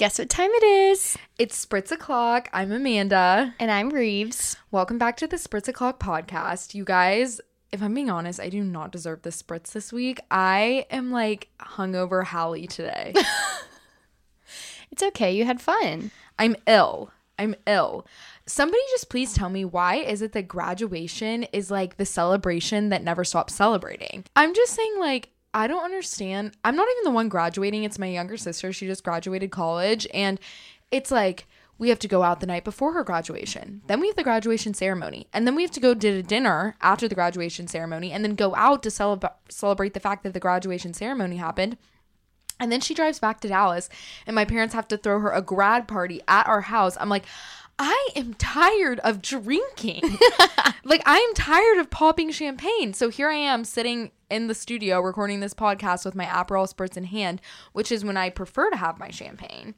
Guess what time it is? It's Spritz O'Clock. I'm Amanda. And I'm Rives. Welcome back to the Spritz O'Clock podcast. You guys, if I'm being honest, I do not deserve the spritz this week. I am like hungover Hallie today. It's okay. You had fun. I'm ill. I'm ill. Somebody just please tell me why is it that graduation is like the celebration that never stops celebrating? I'm just saying like I don't understand. I'm not even the one graduating. It's my younger sister. She just graduated college and it's like we have to go out the night before her graduation. Then we have the graduation ceremony. And then we have to go to dinner after the graduation ceremony and then go out to celeb- celebrate the fact that the graduation ceremony happened. And then she drives back to Dallas, and my parents have to throw her a grad party at our house. I'm like, I am tired of drinking. like, I am tired of popping champagne. So here I am sitting in the studio recording this podcast with my Aperol spritz in hand, which is when I prefer to have my champagne.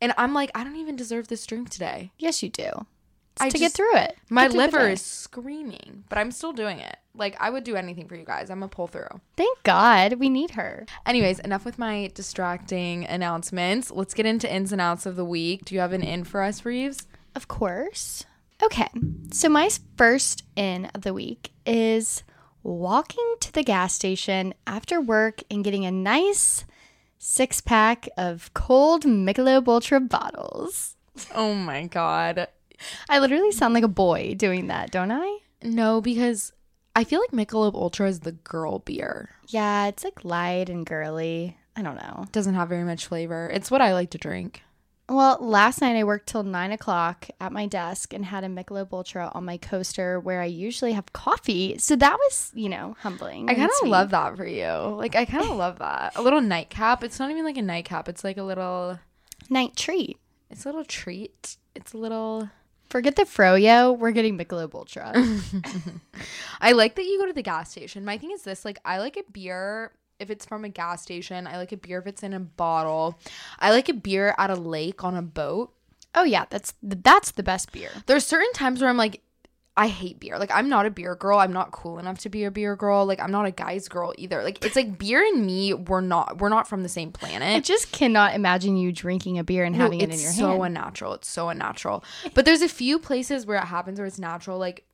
And I'm like, I don't even deserve this drink today. Yes, you do. I to just- get through it. My through liver is screaming, but I'm still doing it. Like, I would do anything for you guys. I'm a pull through. Thank God we need her. Anyways, enough with my distracting announcements. Let's get into ins and outs of the week. Do you have an in for us, Rives? Of course. Okay. So my first in of the week is walking to the gas station after work and getting a nice six pack of cold Michelob Ultra bottles. Oh my god. I literally sound like a boy doing that, don't I? No, because I feel like Michelob Ultra is the girl beer. Yeah, it's like light and girly. I don't know. Doesn't have very much flavor. It's what I like to drink. Well, last night I worked till nine o'clock at my desk and had a Michelob Ultra on my coaster where I usually have coffee. So that was, you know, humbling. I kind of love that for you. Like I kind of love that. A little nightcap. It's not even like a nightcap. It's like a little night treat. it's a little treat. It's a little Forget the froyo. We're getting Michelob Ultra. I like that you go to the gas station. My thing is this like I like a beer if it's from a gas station. I like a beer if it's in a bottle. I like a beer at a lake on a boat. oh yeah, that's that's the best beer. There's certain times where I'm like I hate beer. Like I'm not a beer girl. I'm not cool enough to be a beer girl. Like I'm not a guy's girl either. Like it's like beer and me we're not we're not from the same planet. I just cannot imagine you drinking a beer and No, having it in your so hand. It's so unnatural. It's so unnatural. But there's a few places where it happens where it's natural. Like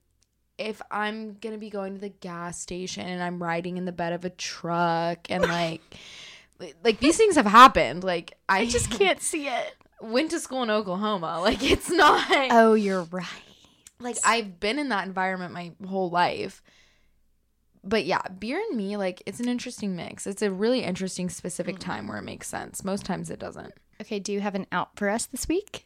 if I'm gonna be going to the gas station and I'm riding in the bed of a truck and like like these things have happened. Like I just can't see it. went to school in Oklahoma. Like it's not Oh, you're right. like I've been in that environment my whole life. But yeah, beer and me, like it's an interesting mix. It's a really interesting specific hmm. time where it makes sense. Most times it doesn't. Okay, do you have an out for us this week?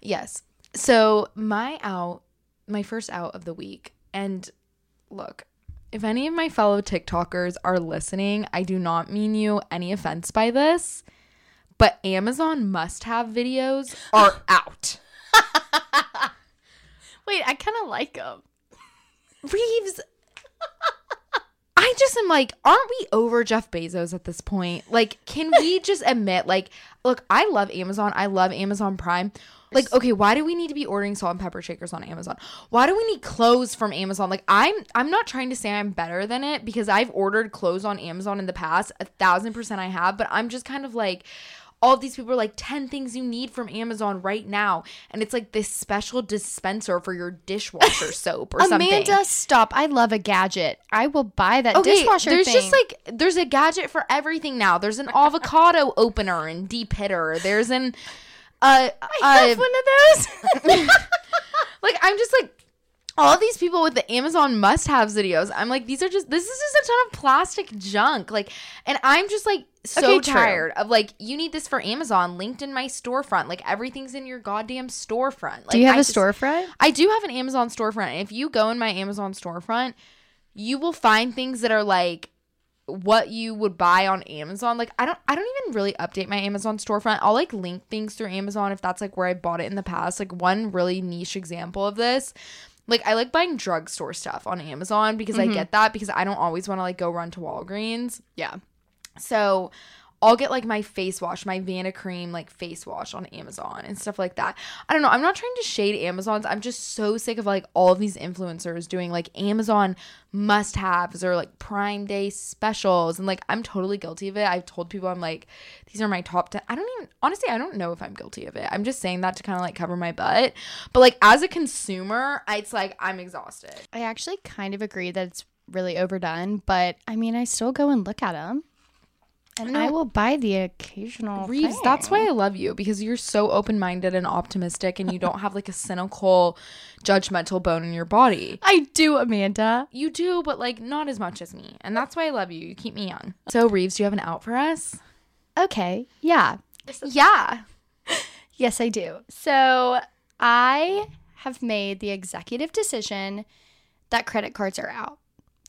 Yes. So my out, my first out of the week, and look, if any of my fellow TikTokers are listening, I do not mean you any offense by this, but Amazon must have videos are out. Wait, I kind of like them. Rives, I just am like, aren't we over Jeff Bezos at this point? Like, can we just admit, like, look, I love Amazon. I love Amazon Prime. Like, okay, why do we need to be ordering salt and pepper shakers on Amazon? Why do we need clothes from Amazon? Like, I'm I'm not trying to say I'm better than it because I've ordered clothes on Amazon in the past. A thousand percent I have, but I'm just kind of like all these people are like 10 things you need from Amazon right now. And it's like this special dispenser for your dishwasher soap or something. Amanda, stop. I love a gadget. I will buy that dishwasher there's thing. just like there's a gadget for everything now. There's an avocado opener and deep hitter. There's an uh, I uh have one of those. like I'm just like all these people with the Amazon must-haves videos. I'm like these are just this is just a ton of plastic junk. Like and I'm just like so Okay, tired of like you need this for Amazon linked in my storefront. Like everything's in your goddamn storefront. Like do you have I a just- storefront? I do have an Amazon storefront. And if you go in my Amazon storefront, you will find things that are like what you would buy on Amazon. Like I don't I don't even really update my Amazon storefront. I'll like link things through Amazon if that's like where I bought it in the past. Like one really niche example of this. Like I like buying drugstore stuff on Amazon because I mm-hmm. get that because I don't always want to like go run to Walgreens. Yeah. So I'll get like my face wash, my Vanicream like face wash on Amazon and stuff like that. I don't know. I'm not trying to shade Amazons. I'm just so sick of like all of these influencers doing like Amazon must haves or like Prime Day specials. And like I'm totally guilty of it. I've told people I'm like, these are my top 10. I don't even, honestly, I don't know if I'm guilty of it. I'm just saying that to kind of like cover my butt. But like as a consumer, it's like I'm exhausted. I actually kind of agree that it's really overdone, but I mean, I still go and look at them. And I, know. will buy the occasional. Rives, thing. that's why I love you because you're so open minded and optimistic and you don't have like a cynical, judgmental bone in your body. I do, Amanda. You do, but like not as much as me. And that's why I love you. You keep me young. So, Rives, do you have an out for us? Okay, yeah. Yeah. Yes, I do. So I have made the executive decision that credit cards are out.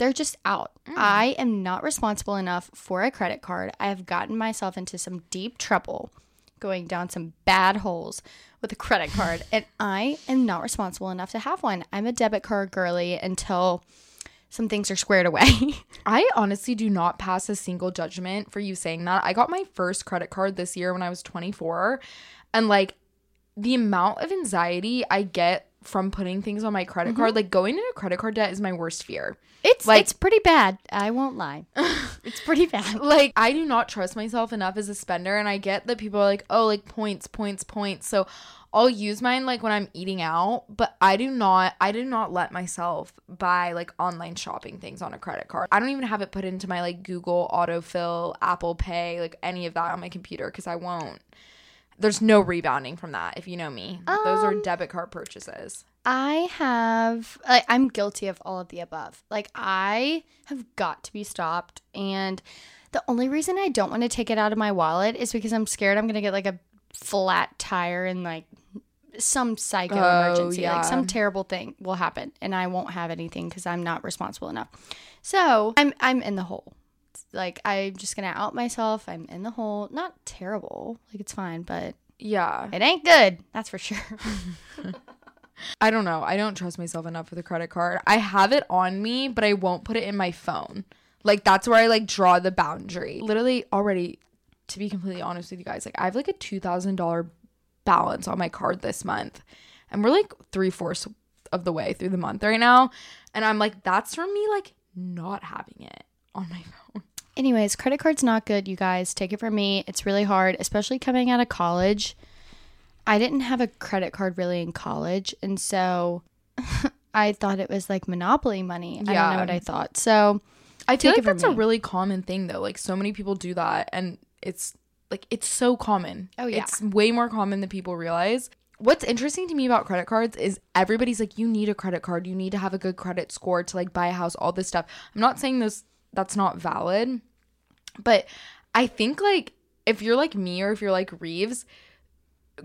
They're just out. Mm. I am not responsible enough for a credit card. I have gotten myself into some deep trouble going down some bad holes with a credit card, and I am not responsible enough to have one. I'm a debit card girly until some things are squared away. I honestly do not pass a single judgment for you saying that. I got my first credit card this year when I was 24. And like the amount of anxiety I get from putting things on my credit mm-hmm. card, like going into credit card debt is my worst fear. it's Like- it's pretty bad. I won't lie. it's pretty bad. Like I do not trust myself enough as a spender and I get that people are like, "Oh, like points, points, points." So I'll use mine like when I'm eating out, but I do not I do not let myself buy like online shopping things on a credit card. I don't even have it put into my like Google autofill, Apple Pay, like any of that on my computer cuz I won't. There's no rebounding from that if you know me. Those are Um, debit card purchases. I have like I'm guilty of all of the above. Like I have got to be stopped and the only reason I don't want to take it out of my wallet is because I'm scared I'm going to get like a flat tire and like some psycho Oh, emergency yeah. like some terrible thing will happen and I won't have anything cuz I'm not responsible enough. So, I'm I'm in the hole. Like I'm just going to out myself. I'm in the hole. Not terrible. Like it's fine, but Yeah. it ain't good. That's for sure. I don't know. I don't trust myself enough with a credit card. I have it on me, but I won't put it in my phone. Like that's where I like draw the boundary. Literally already to be completely honest with you guys, like I have like a two thousand dollar balance on my card this month. And we're like three fourths of the way through the month right now. And I'm like, that's from me like not having it on my phone. Anyways, credit card's not good, you guys. Take it from me. It's really hard, especially coming out of college. I didn't have a credit card really in college, and so I thought it was like monopoly money. I don't Yeah. know what I thought. So I feel like that's a really common thing though. Like so many people do that and it's like it's so common. Oh, yeah. It's way more common than people realize. What's interesting to me about credit cards is everybody's like you need a credit card, you need to have a good credit score to like buy a house, all this stuff. I'm not saying those that's not valid, but I think like if you're like me or if you're like Rives,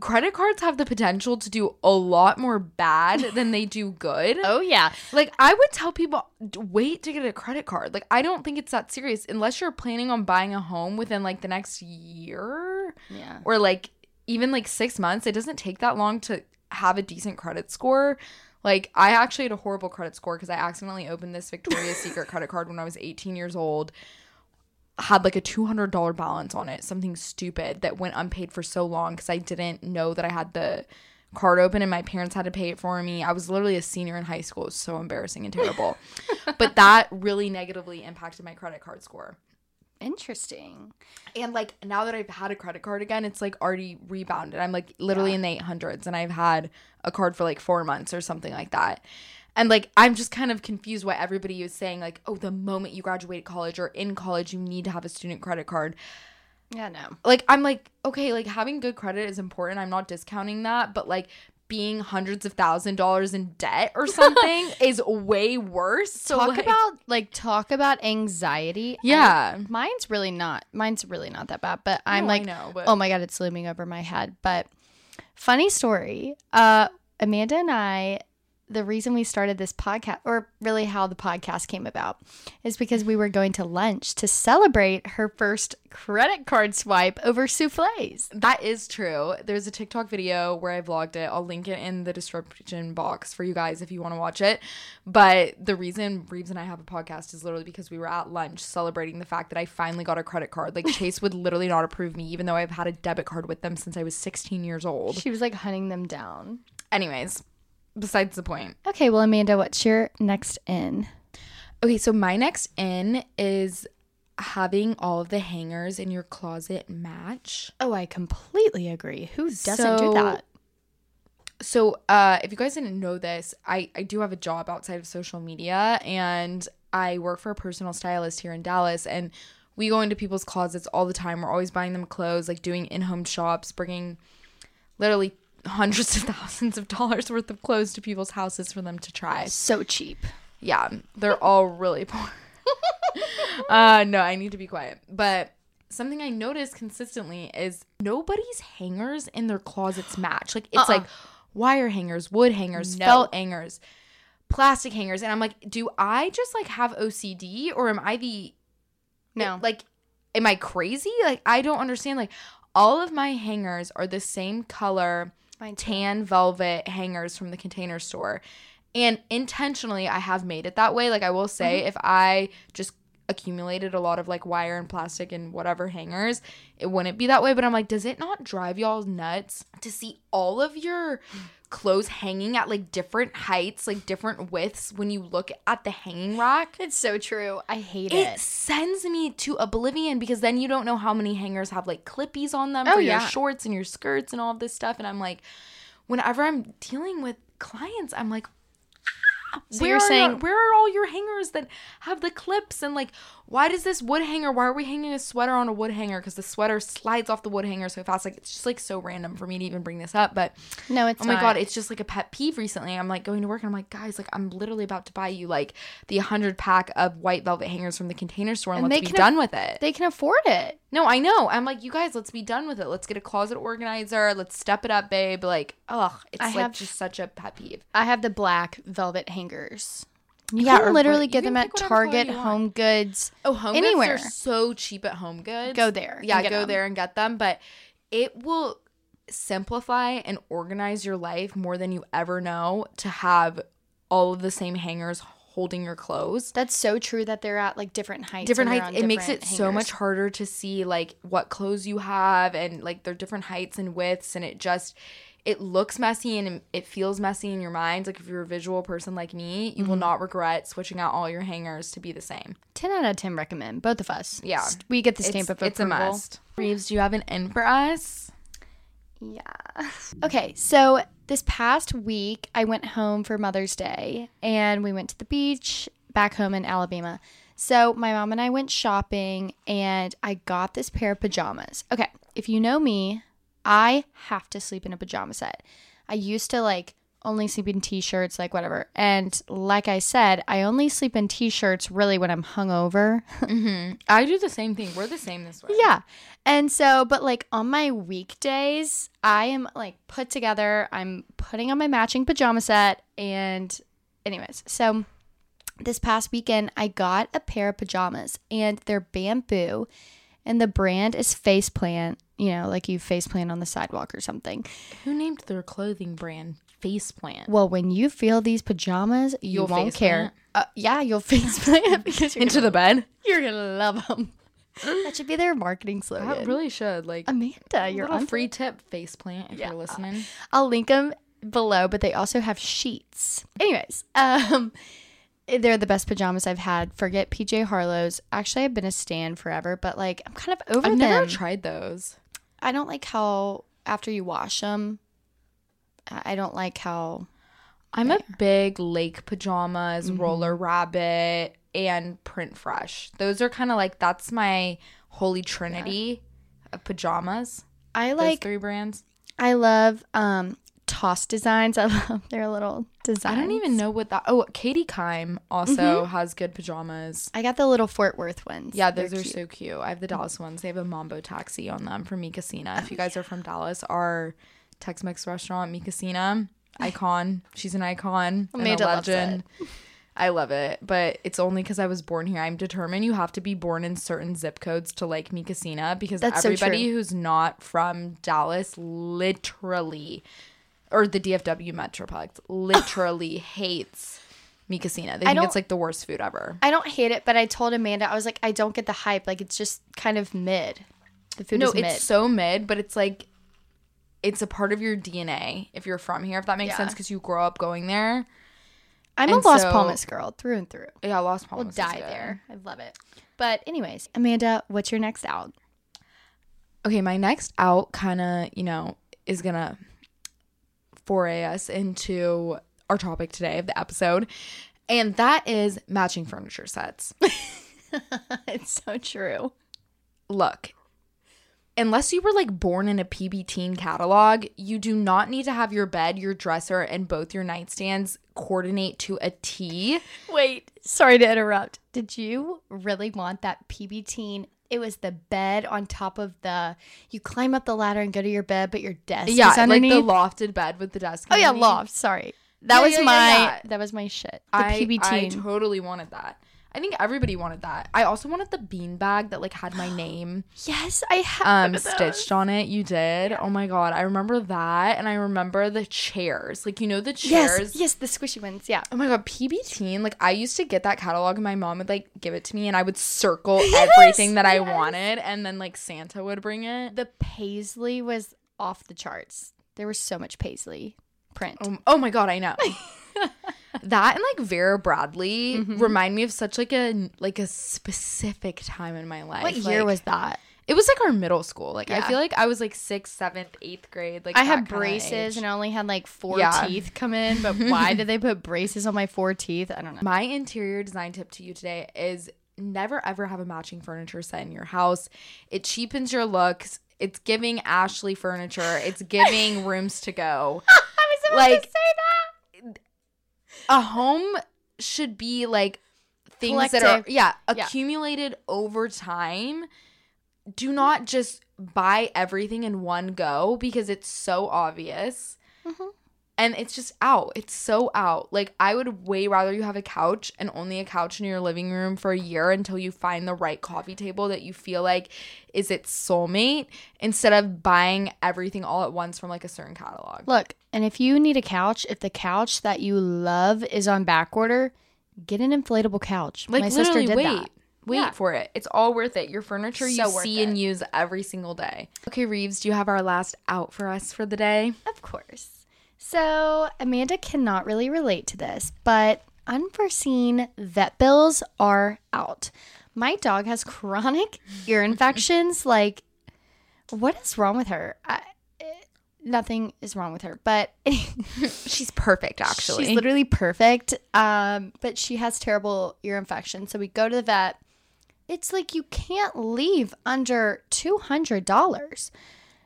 credit cards have the potential to do a lot more bad than they do good. Oh yeah. Like I would tell people wait to get a credit card. Like I don't think it's that serious unless you're planning on buying a home within like the next year Yeah. or like even like 6 months. It doesn't take that long to have a decent credit score. Like I actually had a horrible credit score cuz I accidentally opened this Victoria's Secret credit card when I was 18 years old. Had like a $200 balance on it, something stupid that went unpaid for so long cuz I didn't know that I had the card open and my parents had to pay it for me. I was literally a senior in high school. It was so embarrassing and terrible. but that really negatively impacted my credit card score. Interesting. And like now that I've had a credit card again, it's like already rebounded. I'm like literally in the 800s and I've had a card for like 4 months or something like that. And like I'm just kind of confused why everybody is saying like, "Oh, the moment you graduate college or in college, you need to have a student credit card." Yeah, no. like I'm like okay, like having good credit is important. I'm not discounting that, but like being hundreds of thousand dollars in debt or something is way worse. So talk like, about like talk about anxiety. I- yeah. mine's really not. Mine's really not that bad, but I'm No, like know, but- oh my god, it's looming over my head. But funny story. Uh Amanda and I the reason we started this podcast, or really how the podcast came about, is because we were going to lunch to celebrate her first credit card swipe over souffles. That is true. There's a TikTok video where I vlogged it. I'll link it in the description box for you guys if you want to watch it. But the reason Rives and I have a podcast is literally because we were at lunch celebrating the fact that I finally got a credit card. Like Chase would literally not approve me, even though I've had a debit card with them since I was 16 years old. She was like hunting them down. Anyways, besides the point. Okay, well, Amanda, what's your next in? Okay, so my next in is having all of the hangers in your closet match. Oh, I completely agree. Who doesn't So- do that? So, uh, if you guys didn't know this, I, I do have a job outside of social media and I work for a personal stylist here in Dallas. And we go into people's closets all the time. We're always buying them clothes, like doing in home shops, bringing literally hundreds of thousands of dollars worth of clothes to people's houses for them to try. So cheap. Yeah, they're all really poor. uh, no, I need to be quiet. But something I notice consistently is nobody's hangers in their closets match. Like it's Uh-uh. like wire hangers, wood hangers, No. felt hangers, plastic hangers, and I'm like, do I just like have OCD or am I the No. like am I crazy? Like I don't understand. Like all of my hangers are the same color. Tan velvet hangers from the container store. And intentionally, I have made it that way. Like, I will say, Mm-hmm. if I just accumulated a lot of like wire and plastic and whatever hangers, it wouldn't be that way. But I'm like, does it not drive y'all nuts to see all of your clothes hanging at like different heights, like different widths when you look at the hanging rack? It's so true. I hate It it. sends me to oblivion because then you don't know how many hangers have like clippies on them Oh, for yeah. your shorts and your skirts and all of this stuff. And I'm like, whenever I'm dealing with clients, I'm like, "Ah, So where you're saying- your- where are all your hangers that have the clips and like why does this wood hanger why are we hanging a sweater on a wood hanger? Because the sweater slides off the wood hanger so fast. Like it's just like so random for me to even bring this up but No, it's oh my not. god it's just like a pet peeve recently. I'm like going to work and i'm like guys like i'm literally about to buy you like the 100 pack of white velvet hangers from the container store and, And let's be done with it. They can afford it. no i know. I'm like you guys let's be done with it. Let's get a closet organizer. Let's step it up babe. Like ugh it's I like have- just such a pet peeve. I have the black velvet hangers. You Yeah, can literally get them at pick whatever color Target. Home Goods. Oh, home Anywhere. goods are so cheap at home goods. Go there Yeah, go go 'em. there and get them. But it will simplify and organize your life more than you ever know to have all of the same hangers holding your clothes. That's so true that they're at like different heights. Different heights. It makes it different so much harder to see like what clothes you have and like they're different heights and widths and it just it looks messy and it feels messy in your mind. Like if you're a visual person like me, you Mm-hmm. will not regret switching out all your hangers to be the same. 10 out of 10 recommend. Both of us. Yeah. We get the stamp it's, of it's a must. Rives, do you have an in for us? Yeah. Okay, so this past week I went home for Mother's Day and we went to the beach back home in Alabama. So my mom and I went shopping and I got this pair of pajamas. Okay, if you know me, I have to sleep in a pajama set. I used to like only sleep in t-shirts, like whatever. And like I said, I only sleep in t-shirts really when I'm hungover. Mm-hmm. I do the same thing. We're the same this way. Yeah. And so, but like on my weekdays, I am like put together. I'm putting on my matching pajama set. And, anyways, so this past weekend, I got a pair of pajamas and they're bamboo. And the brand is Faceplant, you know, like you faceplant on the sidewalk or something. Who named their clothing brand Faceplant? Well, when you feel these pajamas, you You'll won't care. Uh, yeah, you'll faceplant because you're Into gonna, the bed? you're gonna love them. that should be their marketing slogan. That really should. Like, Amanda, you're on free tip Faceplant if Yeah. you're listening. I'll link them below, but they also have sheets. Anyways, um, they're the best pajamas I've had. Forget PJ Harlow's. Actually, I've been a stan forever, but like I'm kind of over them. I've them. never tried those. I don't like how after you wash them. I don't like how. I'm a big lake pajamas, Mm-hmm. roller rabbit, and Printfresh. Those are kind of like that's my holy trinity of pajamas. I like. three brands. I love um toss designs. I love their little I don't even know what that. Oh, Katie Kime also mm-hmm. has good pajamas. I got the little Fort Worth ones. Yeah, They're those are cute. so cute. I have the Dallas ones. They have a Mambo taxi on them from Mi Cocina. If you guys are from Dallas, our Tex-Mex restaurant Mi Cocina. icon. She's an icon. and a legend. I love it, but it's only because I was born here. I'm determined you have to be born in certain zip codes to like Mi Cocina because That's everybody true. who's not from Dallas literally, or the DFW Metroplex, literally hates Mi Cocina. They think it's like the worst food ever. I don't hate it, but I told Amanda I was like, I don't get the hype. Like it's just kind of mid. The food No, is it's mid. so mid, but it's like it's a part of your DNA if you're from here, if that makes Yeah. sense, because you grow up going there. I'm a and Las so- Palmas girl through and through. Yeah, Las Palmas. We'll die there. I love it. But anyways, Amanda, what's your next out? Okay, my next out kind of, you know, is gonna foray us into our topic today of the episode. And that is matching furniture sets. it's so true. Look, unless you were like born in a PB teen catalog, you do not need to have your bed, your dresser, and both your nightstands coordinate to a T. Wait, sorry to interrupt. Did you really want that PB teen? It was the bed on top of the. You climb up the ladder and go to your bed, but your desk Yeah, is like the lofted bed with the desk. oh yeah, loft. Sorry, that Yeah, was yeah, my. yeah. That was my shit. The I, PB I totally wanted that. I think everybody wanted that. I also wanted the bean bag that like had my name yes, I have. um one of those. stitched on it. You did. Oh my god, I remember that, and I remember the chairs. Like you know the chairs. Yes, yes, the squishy ones. Yeah. Oh my god, PB Teen. Like I used to get that catalog, and my mom would like give it to me, and I would circle everything that I wanted, and then like Santa would bring it. The paisley was off the charts. There was so much paisley print. Oh, oh my god, I know. that and like Vera Bradley Mm-hmm. remind me of such like a like a specific time in my life. what year Like, was that? It was like our middle school. Like I feel like I was like sixth, seventh, eighth grade. Like I had braces and I only had like four Yeah. teeth come in. But why did they put braces on my four teeth? I don't know. My interior design tip to you today is never ever have a matching furniture set in your house. It cheapens your looks. It's giving Ashley furniture. It's giving rooms to go. I was about Like- to say that. A home should be like things that are Collective. yeah, Yeah. accumulated over time. Do not just buy everything in one go because it's so obvious. Mhm. And it's just out. It's so out. Like I would way rather you have a couch and only a couch in your living room for a year until you find the right coffee table that you feel like is its soulmate instead of buying everything all at once from like a certain catalog. Look, and if you need a couch, if the couch that you love is on back order, get an inflatable couch. Like my sister did wait. that. Wait Yeah. for it. It's all worth it. Your furniture you So see and use every single day. Okay, Rives, do you have our last out for us for the day? Of course. So, Amanda cannot really relate to this, but unforeseen vet bills are out. My dog has chronic ear infections. Like, what is wrong with her? I, eh, nothing is wrong with her, but She's perfect actually. she's literally perfect. Um, but she has terrible ear infection. So we go to the vet. It's like you can't leave under two hundred dollars.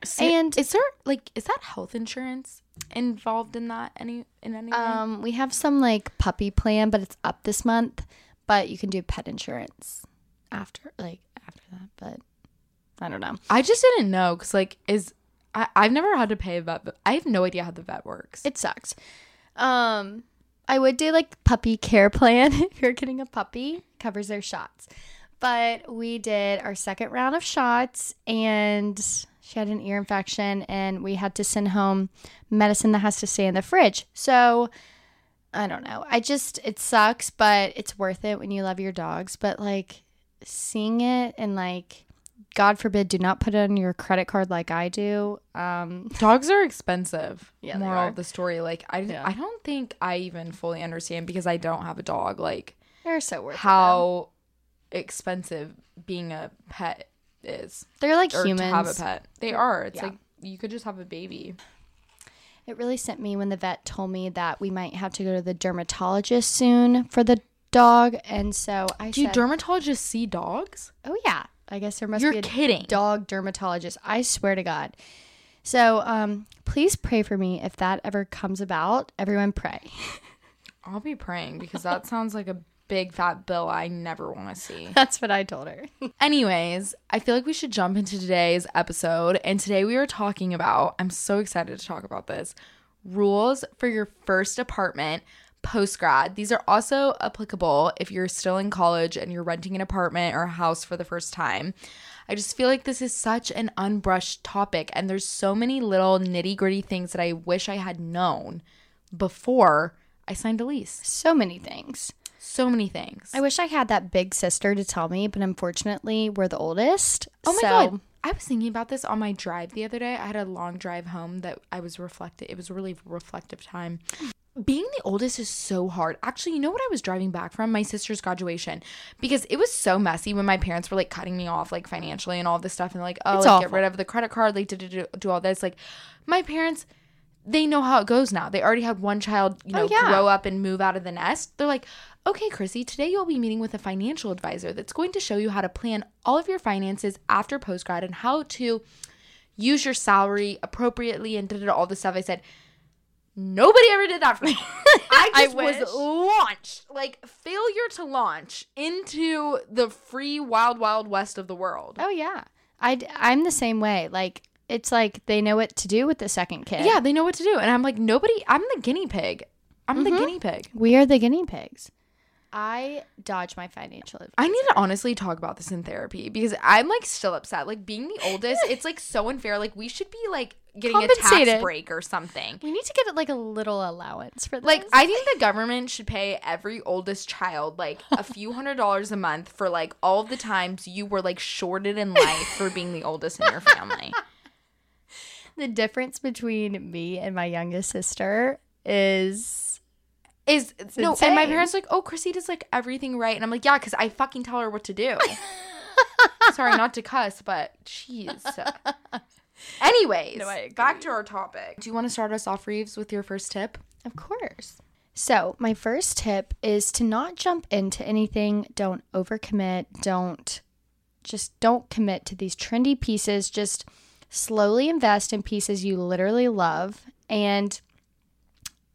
See, and- is there like is that health insurance involved in that any in any way? Um, we have some like puppy plan, but it's up this month. But you can do pet insurance after, like after that. But I don't know. I just didn't know because like is I, I've never had to pay a vet. But I have no idea how the vet works. It sucks. Um, I would do like puppy care plan if you're getting a puppy covers their shots. But we did our second round of shots and she had an ear infection and we had to send home medicine that has to stay in the fridge. So I don't know. I just it sucks, but it's worth it when you love your dogs. But like seeing it and like God forbid, do not put it on your credit card like I do. Um, Dogs are expensive. Yeah, moral of the story. Like I, Yeah. I don't think I even fully understand because I don't have a dog. Like they're so worth how expensive being a pet is, They're like or humans. to have a pet. They are. It's Yeah. like you could just have a baby. It really sent me when the vet told me that we might have to go to the dermatologist soon for the dog, and so I Do said, dermatologists see dogs? "Oh yeah, I guess there must You're be a kidding. dog dermatologist." I swear to God. So, um, please pray for me if that ever comes about. Everyone pray. I'll be praying because that sounds like a big fat bill I never want to see. That's what I told her. Anyways, I feel like we should jump into today's episode. And today we are talking about, I'm so excited to talk about this, rules for your first apartment post grad. These are also applicable if you're still in college and you're renting an apartment or a house for the first time. I just feel like this is such an unbrushed topic, and there's so many little nitty gritty things that I wish I had known before I signed a lease. So many things. So many things. I wish I had that big sister to tell me, but unfortunately, we're the oldest. Oh my so- god. I was thinking about this on my drive the other day. I had a long drive home that I was reflective. It was a really reflective time. Being the oldest is so hard. Actually, you know what I was driving back from? My sister's graduation. Because it was so messy when my parents were like cutting me off like financially and all this stuff and like, oh, like, get rid of the credit card, like do, do, do all this. Like my parents they know how it goes now. They already had one child, you oh, know, Oh, yeah. grow up and move out of the nest. They're like, okay, Chrissy, today you'll be meeting with a financial advisor that's going to show you how to plan all of your finances after post grad and how to use your salary appropriately and did all this stuff. I said, nobody ever did that for me. I I was launched, like failure to launch into the free wild, wild west of the world. Oh yeah, I I'm the same way. Like it's like they know what to do with the second kid. Yeah, they know what to do. And I'm like, nobody, I'm the guinea pig. I'm the mm-hmm. guinea pig. we are the guinea pigs. I dodge my financial advice. I need to honestly talk about this in therapy because I'm like still upset. Like being the oldest, it's like so unfair. Like we should be like getting a tax break or something. We need to get like a little allowance for this. Like I think the government should pay every oldest child like a few hundred dollars a month for like all the times you were like shorted in life for being the oldest in your family. The difference between me and my youngest sister is Is no, and my parents like, oh, Chrissy does like everything right, and I'm like, yeah, because I fucking tell her what to do. Sorry, not to cuss, but jeez. Anyways, No, back to our topic. Do you want to start us off, Rives, with your first tip? Of course. So, my first tip is to not jump into anything. Don't overcommit. Don't just don't commit to these trendy pieces. Just slowly invest in pieces you literally love and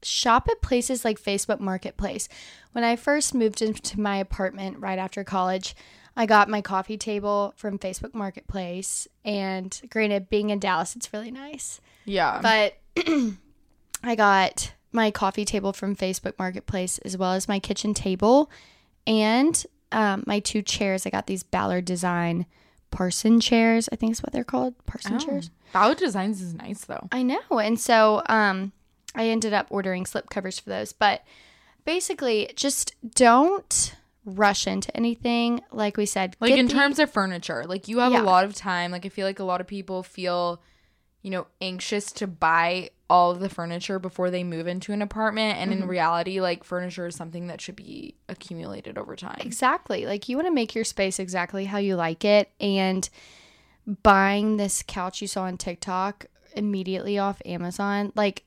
shop at places like Facebook Marketplace. When I first moved into my apartment right after college, I got my coffee table from Facebook Marketplace. And granted, being in Dallas, it's really nice. Yeah. But I got my coffee table from Facebook Marketplace as well as my kitchen table and um, my two chairs. I got these Ballard Design Parson chairs, I think is what they're called. Parson chairs. Ballard Designs is nice though. I know. And so um, I ended up ordering slip covers for those. But basically, just don't rush into anything. Like we said, Like in the- terms of furniture, like you have Yeah. a lot of time. Like I feel like a lot of people feel, you know, anxious to buy all of the furniture before they move into an apartment. And in reality, like furniture is something that should be accumulated over time. Exactly. Like you want to make your space exactly how you like it. And buying this couch you saw on TikTok immediately off Amazon, like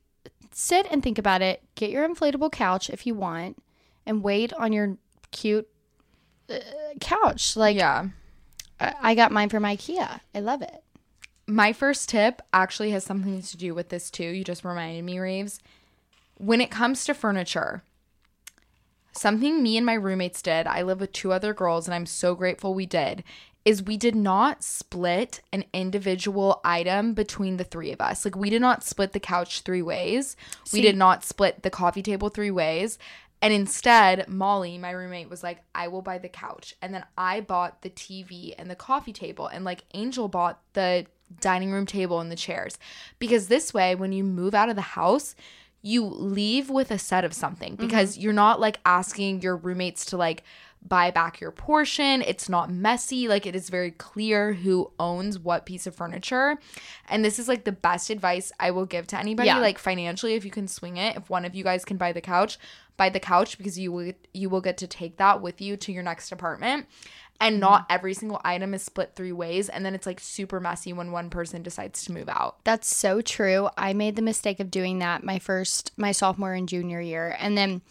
sit and think about it. Get your inflatable couch if you want and wait on your cute uh, couch. Like yeah. I I got mine from IKEA. I love it. My first tip actually has something to do with this too. You just reminded me, Rives. When it comes to furniture, something me and my roommates did, I live with two other girls and I'm so grateful we did, is we did not split an individual item between the three of us. Like we did not split the couch three ways. we did not split the coffee table three ways. And instead, Molly, my roommate, was like, I will buy the couch. And then I bought the TV and the coffee table. And like Angel bought the dining room table and the chairs. Because this way, when you move out of the house, you leave with a set of something mm-hmm. because you're not like asking your roommates to like buy back your portion. It's not messy. Like it is very clear who owns what piece of furniture. And this is like the best advice I will give to anybody. Yeah. Like financially, if you can swing it, if one of you guys can buy the couch, buy the couch because you will you will get to take that with you to your next apartment. And mm-hmm. not every single item is split three ways. And then it's like super messy when one person decides to move out. That's so true. I made the mistake of doing that my first, my sophomore and junior year. And then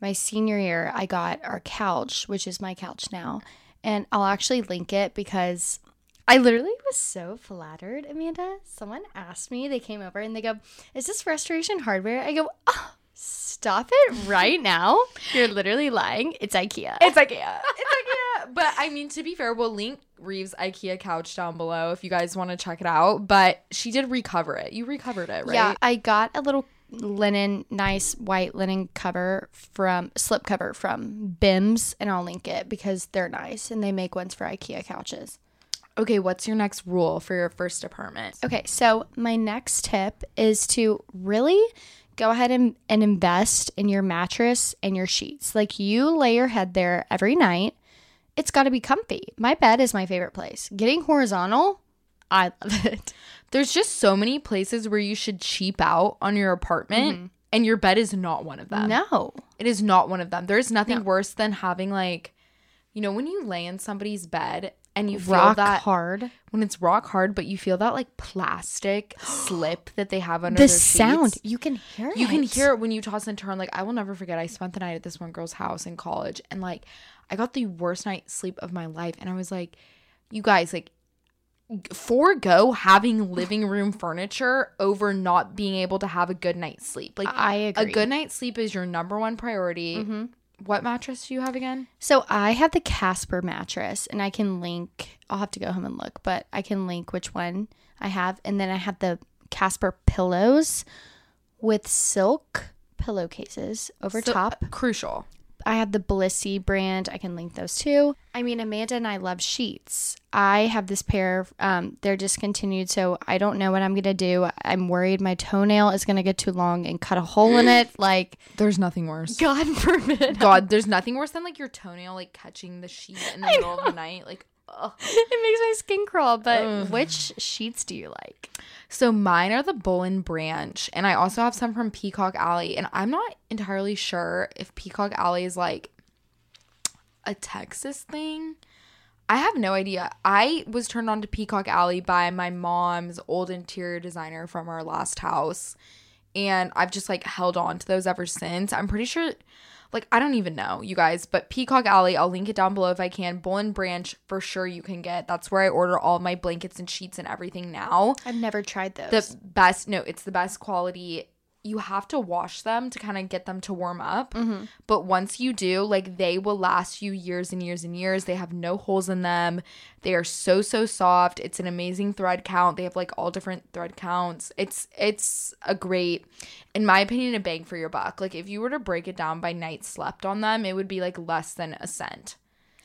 my senior year, I got our couch, which is my couch now. And I'll actually link it because I literally was so flattered, Amanda. Someone asked me, they came over and they go, Is this restoration hardware? I go, Oh, stop it right now. You're literally lying. It's IKEA. It's IKEA. It's IKEA. But I mean, to be fair, we'll link Rives' IKEA couch down below if you guys want to check it out. But she did recover it. You recovered it, right? Yeah, I got a little linen, nice white linen cover from slip cover from Bemz, and I'll link it because they're nice and they make ones for IKEA couches. Okay, what's your next rule for your first apartment? Okay, so my next tip is to really go ahead and, and invest in your mattress and your sheets. Like you lay your head there every night. It's got to be comfy. My bed is my favorite place. Getting horizontal, I love it. There's just so many places where you should cheap out on your apartment, mm-hmm. and your bed is not one of them. No. It is not one of them. There's nothing No. worse than having like, you know, when you lay in somebody's bed and you feel Rock that hard. when it's rock hard, but you feel that like plastic slip that they have under The their sound, sheets. you can hear it. You can hear it when you toss and turn. Like I will never forget. I spent the night at this one girl's house in college, and like I got the worst night's sleep of my life. And I was like, you guys, like forego having living room furniture over not being able to have a good night's sleep. Like I a agree. A good night's sleep is your number one priority. Mhm. What mattress do you have again? So I have the Casper mattress, and I can link. I'll have to go home and look, but I can link which one I have, and then I have the Casper pillows with silk pillowcases over So- top. Crucial. I have the Blissy brand. I can link those too. I mean, Amanda and I love sheets. I have this pair. Um, they're discontinued, so I don't know what I'm gonna do. I'm worried my toenail is gonna get too long and cut a hole in it. Like, There's nothing worse. God forbid. God, there's nothing worse than like your toenail like catching the sheet in the middle of the night. Like, ugh. it makes my crawl. But Ugh. which sheets do you like? So mine are the Boll & Branch, and I also have some from Peacock Alley. And I'm not entirely sure if Peacock Alley is like a Texas thing. I have no idea. I was turned on to Peacock Alley by my mom's old interior designer from our last house. And I've just like held on to those ever since. I'm pretty sure, like, I don't even know, you guys, but Peacock Alley, I'll link it down below if I can. Boll and Branch, for sure, you can get. That's where I order all my blankets and sheets and everything now I've never tried those. the best no it's the best quality you have to wash them to kind of get them to warm up. Mm-hmm. but once you do like they will last you years and years and years. They have no holes in them. They are so so soft. It's an amazing thread count. They have like all different thread counts. It's it's a great in my opinion a bang for your buck. Like if you were to break it down by night slept on them it would be like less than a cent.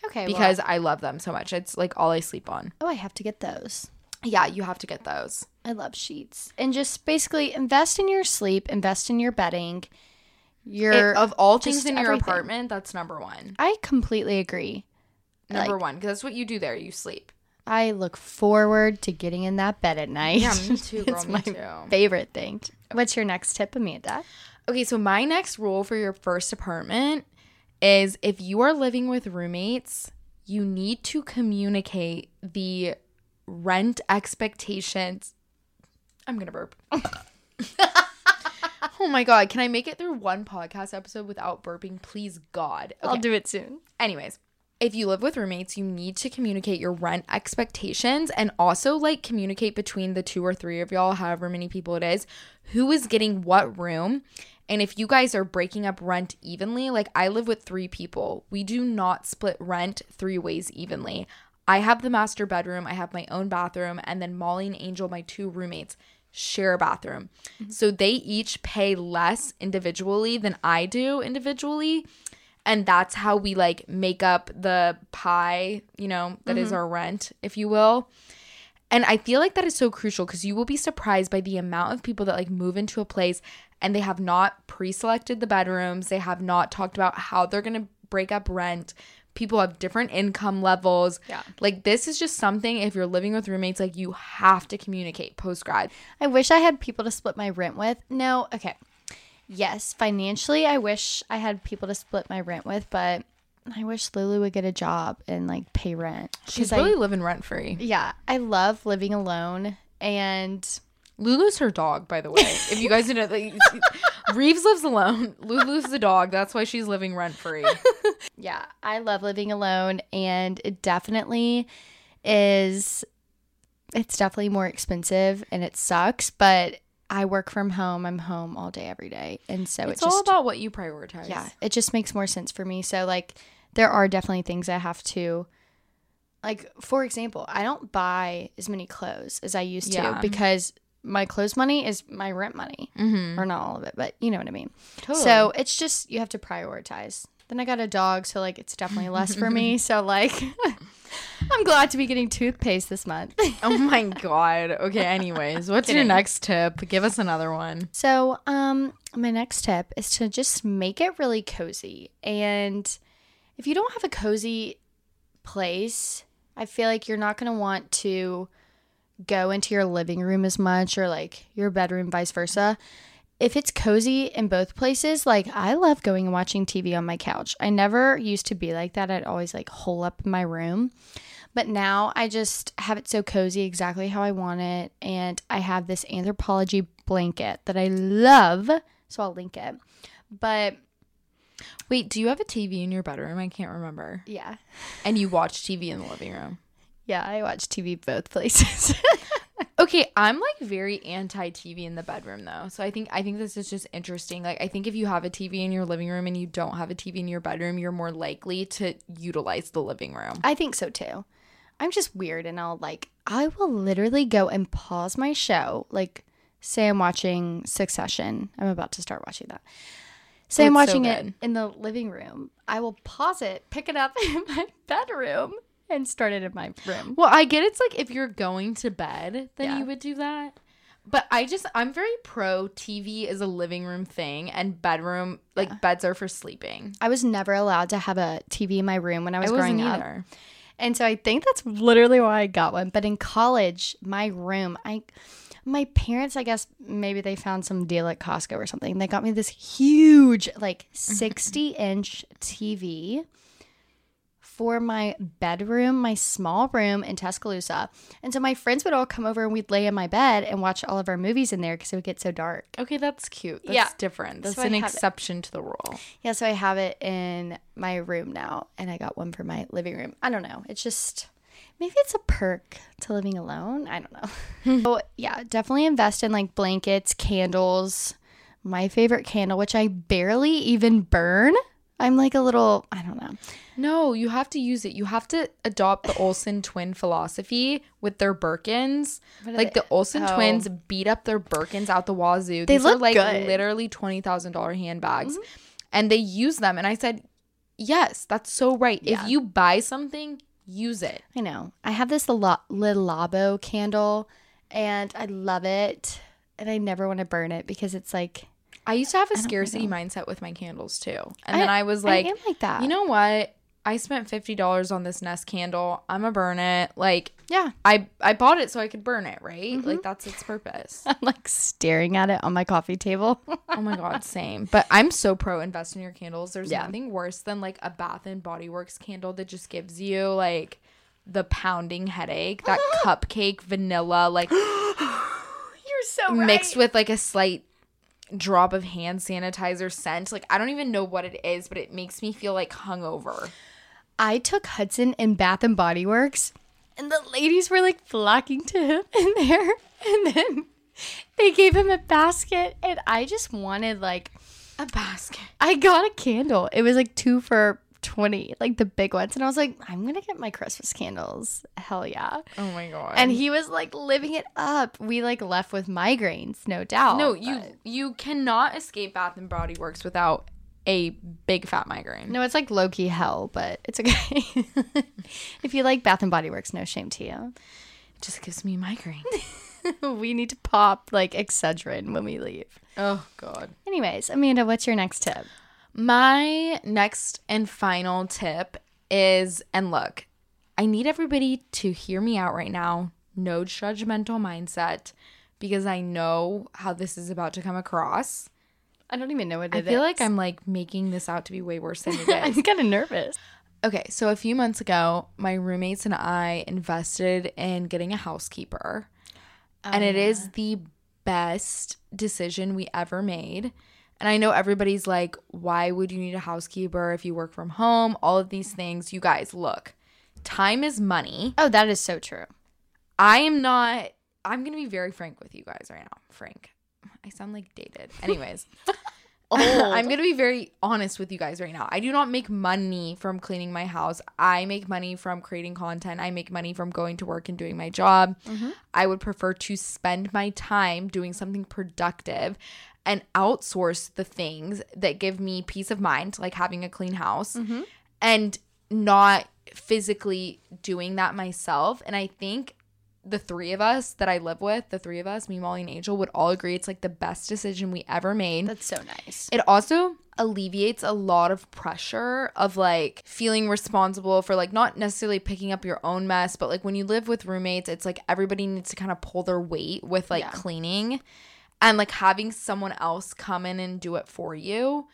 Okay, because i love them so much. It's like all i sleep on. Oh, I have to get those. Yeah you have to get those I love sheets. And just basically invest in your sleep, invest in your bedding. Your It- of all things in your apartment, that's number one. I completely agree. Number Like- one, because that's what you do there. You sleep. I look forward to getting in that bed at night. Yeah, me too, girl. it's me my too. favorite thing. What's your next tip, Amanda? Okay, so my next rule for your first apartment is if you are living with roommates, you need to communicate the rent expectations. I'm gonna burp. oh my god, can I make it through one podcast episode without burping? Please, God. I'll do it soon. Anyways, if you live with roommates, you need to communicate your rent expectations and also like communicate between the two or three of y'all, however many people it is, who is getting what room. And if you guys are breaking up rent evenly, like I live with three people, we do not split rent three ways evenly. I have the master bedroom, I have my own bathroom, and then Molly and Angel, my two roommates, share a bathroom. Mm-hmm. So they each pay less individually than I do individually and that's how we like make up the pie you know that is mm-hmm. our rent if you will. And i feel like that is so crucial because you will be surprised by the amount of people that like move into a place and they have not pre-selected the bedrooms they have not talked about how they're going to break up rent people have different income levels Yeah. like this is just something if you're living with roommates like you have to communicate post grad I wish I had people to split my rent with. No, okay. Yes, financially, I wish I had people to split my rent with, but I wish Lulu would get a job and like pay rent. she's 'Cause I- really living rent free yeah, I love living alone and Lulu's her dog, by the way. If you guys didn't know, like, Rives lives alone. Lulu's the dog. That's why she's living rent free. yeah, I love living alone and it definitely is it's definitely more expensive and it sucks, but I work from home. I'm home all day every day. And so It's it just all about what you prioritize. yeah, it just makes more sense for me. So like there are definitely things I have to like for example, I don't buy as many clothes as I used Yeah. to because my clothes money is my rent money. Mm-hmm. Or not all of it, but you know what I mean. Totally. So it's just you have to prioritize. Then I got a dog, so like it's definitely less for me. So like I'm glad to be getting toothpaste this month. oh my god. Okay. Anyways, what's your next tip? Give us another one. So, um, my next tip is to just make it really cozy. And if you don't have a cozy place, I feel like you're not going to want to go into your living room as much or like your bedroom, vice versa. If it's cozy in both places, like I love going and watching TV on my couch. I never used to be like that. I'd always like hole up in my room. But now I just have it so cozy exactly how I want it. And I have this Anthropologie blanket that I love. So I'll link it. But Wait, do you have a TV in your bedroom? I can't remember. yeah. And you watch TV in the living room. Yeah, I watch TV both places. Okay, I'm like very anti TV in the bedroom though. So I think I think this is just interesting. Like I think if you have a TV in your living room and you don't have a TV in your bedroom, you're more likely to utilize the living room. I think so too. I'm just weird and I'll like, I will literally go and pause my show. Like, say I'm watching Succession. I'm about to start watching that. Say I'm It's so watching it in the living room. I will pause it, pick it up in my bedroom, and start it in my room. Well, I get it's like if you're going to bed, then Yeah. you would do that. But I just I'm very pro TV is a living room thing and bedroom like beds are for sleeping. I was never allowed to have a TV in my room when I I was wasn't growing up. either. And so I think that's literally why I got one. But in college, my room, I my parents, I guess maybe they found some deal at Costco or something. They got me this huge, like 60 inch TV for my bedroom, my small room in Tuscaloosa. And so my friends would all come over and we'd lay in my bed and watch all of our movies in there because it would get so dark. Okay, that's cute. That's Yeah. different. That's So an have it. exception to the rule. Yeah, so I have it in my room now, and I got one for my living room. I don't know. It's just maybe it's a perk to living alone. I don't know. so yeah, definitely invest in like blankets, candles. My favorite candle, which I barely even burn. I'm like a little, I don't know. No, you have to use it. You have to adopt the Olsen twin philosophy with their Birkins. Like they- the Olsen Oh. twins beat up their Birkins out the wazoo. They These are look like good. Mm-hmm. literally twenty thousand dollar handbags, and they use them. And I said, yes, that's so right. Yeah. If you buy something, use it. I know. I have this Le Labo candle, and I love it, and I never want to burn it because it's like I used to have a scarcity mindset with my candles too, and then I was I like, am like that. you know what? I spent fifty dollars on this Nest candle. I'm gonna burn it. Like yeah. I I bought it so I could burn it, right? Mm-hmm. Like that's its purpose. I'm like staring at it on my coffee table. oh my god, same. But I'm so pro invest in your candles. There's Yeah. nothing worse than like a Bath and Body Works candle that just gives you like the pounding headache. That cupcake vanilla like You're so mixed with like a slight drop of hand sanitizer scent. Like I don't even know what it is, but it makes me feel like hungover. I took Hudson in Bath and Body Works, and the ladies were like flocking to him in there, and then they gave him a basket, and I just wanted like A basket. I got a candle. It was like two for twenty, like the big ones, and I was like, I'm gonna get my Christmas candles. Hell yeah! Oh my god. And he was like living it up. We like left with migraines, no doubt. no, you but- you cannot escape Bath and Body Works without a big fat migraine. No, it's like low key hell, but it's okay. if you like Bath and Body Works, no shame to you. It just gives me migraine. we need to pop like Excedrin when we leave. oh god. Anyways, Amanda, what's your next tip? My next and final tip is and look, I need everybody to hear me out right now. No judgmental mindset because I know how this is about to come across. I don't even know what it is. I feel like I'm like making this out to be way worse than it is. I'm kind of nervous. okay, so a few months ago, my roommates and I invested in getting a housekeeper. Oh, and it is the best decision we ever made. And I know everybody's like, why would you need a housekeeper if you work from home? All of these things. You guys, look, time is money. Oh, that is so true. I am not, I'm going to be very frank with you guys right now. Frank. I sound like dated. Anyways. I'm gonna be very honest with you guys right now. I do not make money from cleaning my house. I make money from creating content. I make money from going to work and doing my job. Mm-hmm. I would prefer to spend my time doing something productive and outsource the things that give me peace of mind, like having a clean house, mm-hmm. and not physically doing that myself. And I think the three of us that I live with, the three of us, me, Molly, and Angel, would all agree it's like the best decision we ever made. That's so nice. It also alleviates a lot of pressure of like feeling responsible for like not necessarily picking up your own mess, but like when you live with roommates, it's like everybody needs to kind of pull their weight with like Yeah. cleaning and like having someone else come in and do it for you.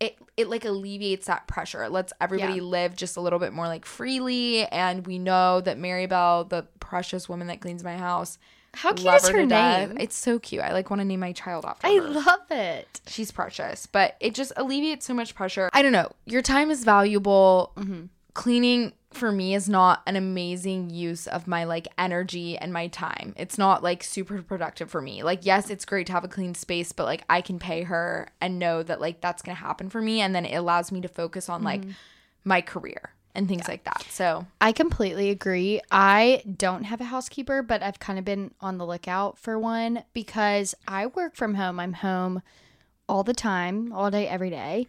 It, it like alleviates that pressure. It lets everybody Yeah. live just a little bit more like freely. And we know that Maribel, the precious woman that cleans my house, How cute is her death. name? It's so cute. I like want to name my child after her. I her. love it. She's precious, but it just alleviates so much pressure. I don't know. Your time is valuable. Mm-hmm. Cleaning for me is not an amazing use of my like energy and my time. It's not like super productive for me. Like, yes, it's great to have a clean space, but like I can pay her and know that like that's gonna happen for me. And then it allows me to focus on like Mm-hmm. my career and things like that. So, I completely agree. I don't have a housekeeper, but I've kind of been on the lookout for one because I work from home. I'm home all the time, all day, every day.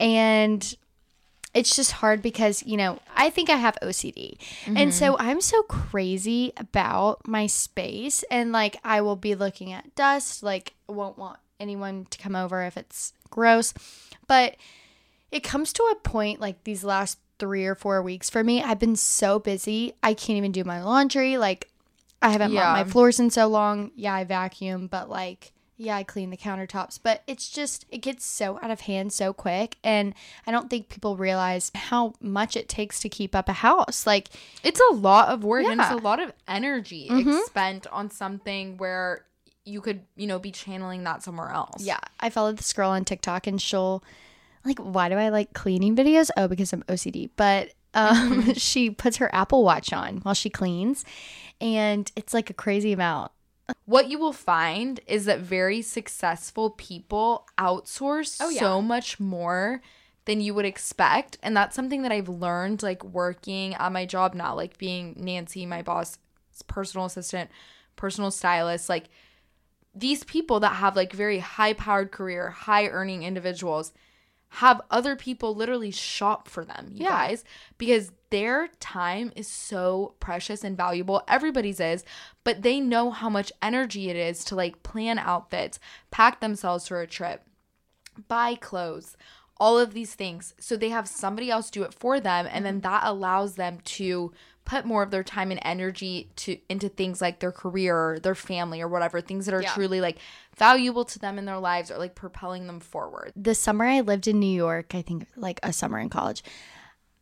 And it's just hard because, you know, I think I have OCD. And so mm-hmm. I'm so crazy about my space. And like, I will be looking at dust, like, won't want anyone to come over if it's gross. But it comes to a point like these last three or four weeks for me. I've been so busy. I can't even do my laundry. Like, I haven't Yeah. mopped my floors in so long. Yeah, I vacuum, but like, yeah, I clean the countertops. But it's just, it gets so out of hand so quick. And I don't think people realize how much it takes to keep up a house. Like, it's a lot of work and it's a lot of energy Mhm. spent on something where you could, you know, be channeling that somewhere else. Yeah, I followed this girl on TikTok and she'll like why do I like cleaning videos? Oh, because I'm OCD. But um she puts her Apple Watch on while she cleans and it's like a crazy amount. What you will find is that very successful people outsource Oh, yeah. so much more than you would expect. And that's something that I've learned like working at my job now, like being Nancy, my boss, personal assistant, personal stylist, like these people that have like very high powered career, high earning individuals have other people literally shop for them, you Yeah. guys, because their time is so precious and valuable. Everybody's is, but they know how much energy it is to like plan outfits, pack themselves for a trip, buy clothes, all of these things. So they have somebody else do it for them and then mm-hmm. that allows them to put more of their time and energy to into things like their career, their family or whatever, things that are Yeah. truly like valuable to them in their lives or like propelling them forward. The summer I lived in New York, I think like a summer in college.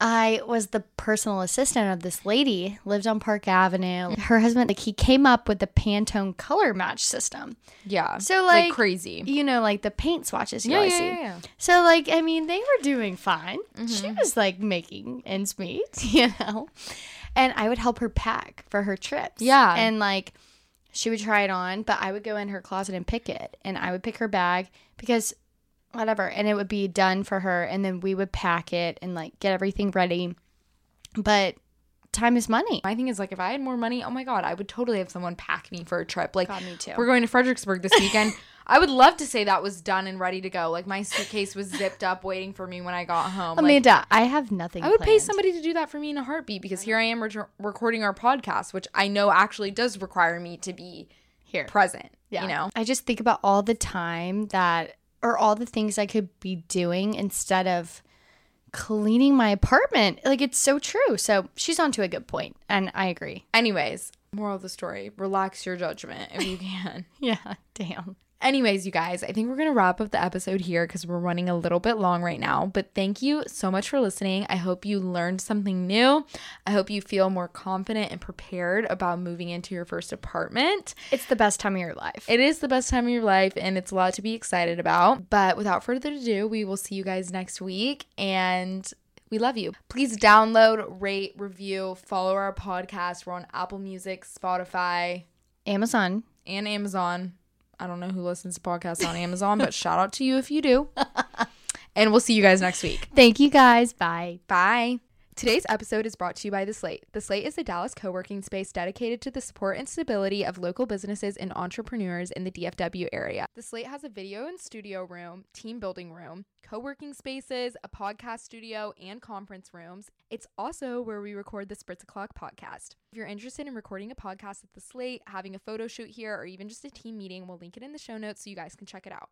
I was the personal assistant of this lady, lived on Park Avenue. Her husband, like, he came up with the Pantone color match system. Yeah. So, like, like, crazy. You know, like the paint swatches you Yeah, always yeah, see. yeah, yeah. So, like, I mean, they were doing fine. She Mm-hmm. was like making ends meet, you know? And I would help her pack for her trips. Yeah. And like, she would try it on, but I would go in her closet and pick it. And I would pick her bag because whatever. And it would be done for her. And then we would pack it and like get everything ready. But time is money. My thing is like if I had more money, oh my god, I would totally have someone pack me for a trip. Like God, me too. we're going to Fredericksburg this weekend. I would love to say that was done and ready to go. Like my suitcase was zipped up waiting for me when I got home. Like, Amanda, I have nothing. I would pay somebody to do that for me in a heartbeat because here I am re- recording our podcast, which I know actually does require me to be here. present. Yeah. You know? I just think about all the time that, or all the things I could be doing instead of cleaning my apartment. Like, it's so true. So she's onto a good point, and I agree. Anyways, moral of the story relax your judgment if you can. Yeah, damn. Anyways, you guys, I think we're going to wrap up the episode here because we're running a little bit long right now. But thank you so much for listening. I hope you learned something new. I hope you feel more confident and prepared about moving into your first apartment. It's the best time of your life. It is the best time of your life and it's a lot to be excited about. But without further ado, we will see you guys next week and we love you. Please download, rate, review, follow our podcast. We're on Apple Music, Spotify, Amazon. and Amazon. I don't know who listens to podcasts on Amazon, but shout out to you if you do. and we'll see you guys next week. Thank you guys. Bye. Bye. Today's episode is brought to you by The Slate. The Slate is a Dallas co working space dedicated to the support and stability of local businesses and entrepreneurs in the DFW area. The Slate has a video and studio room, team building room, co working spaces, a podcast studio, and conference rooms. It's also where we record the Spritz O'Clock podcast. If you're interested in recording a podcast at The Slate, having a photo shoot here, or even just a team meeting, we'll link it in the show notes so you guys can check it out.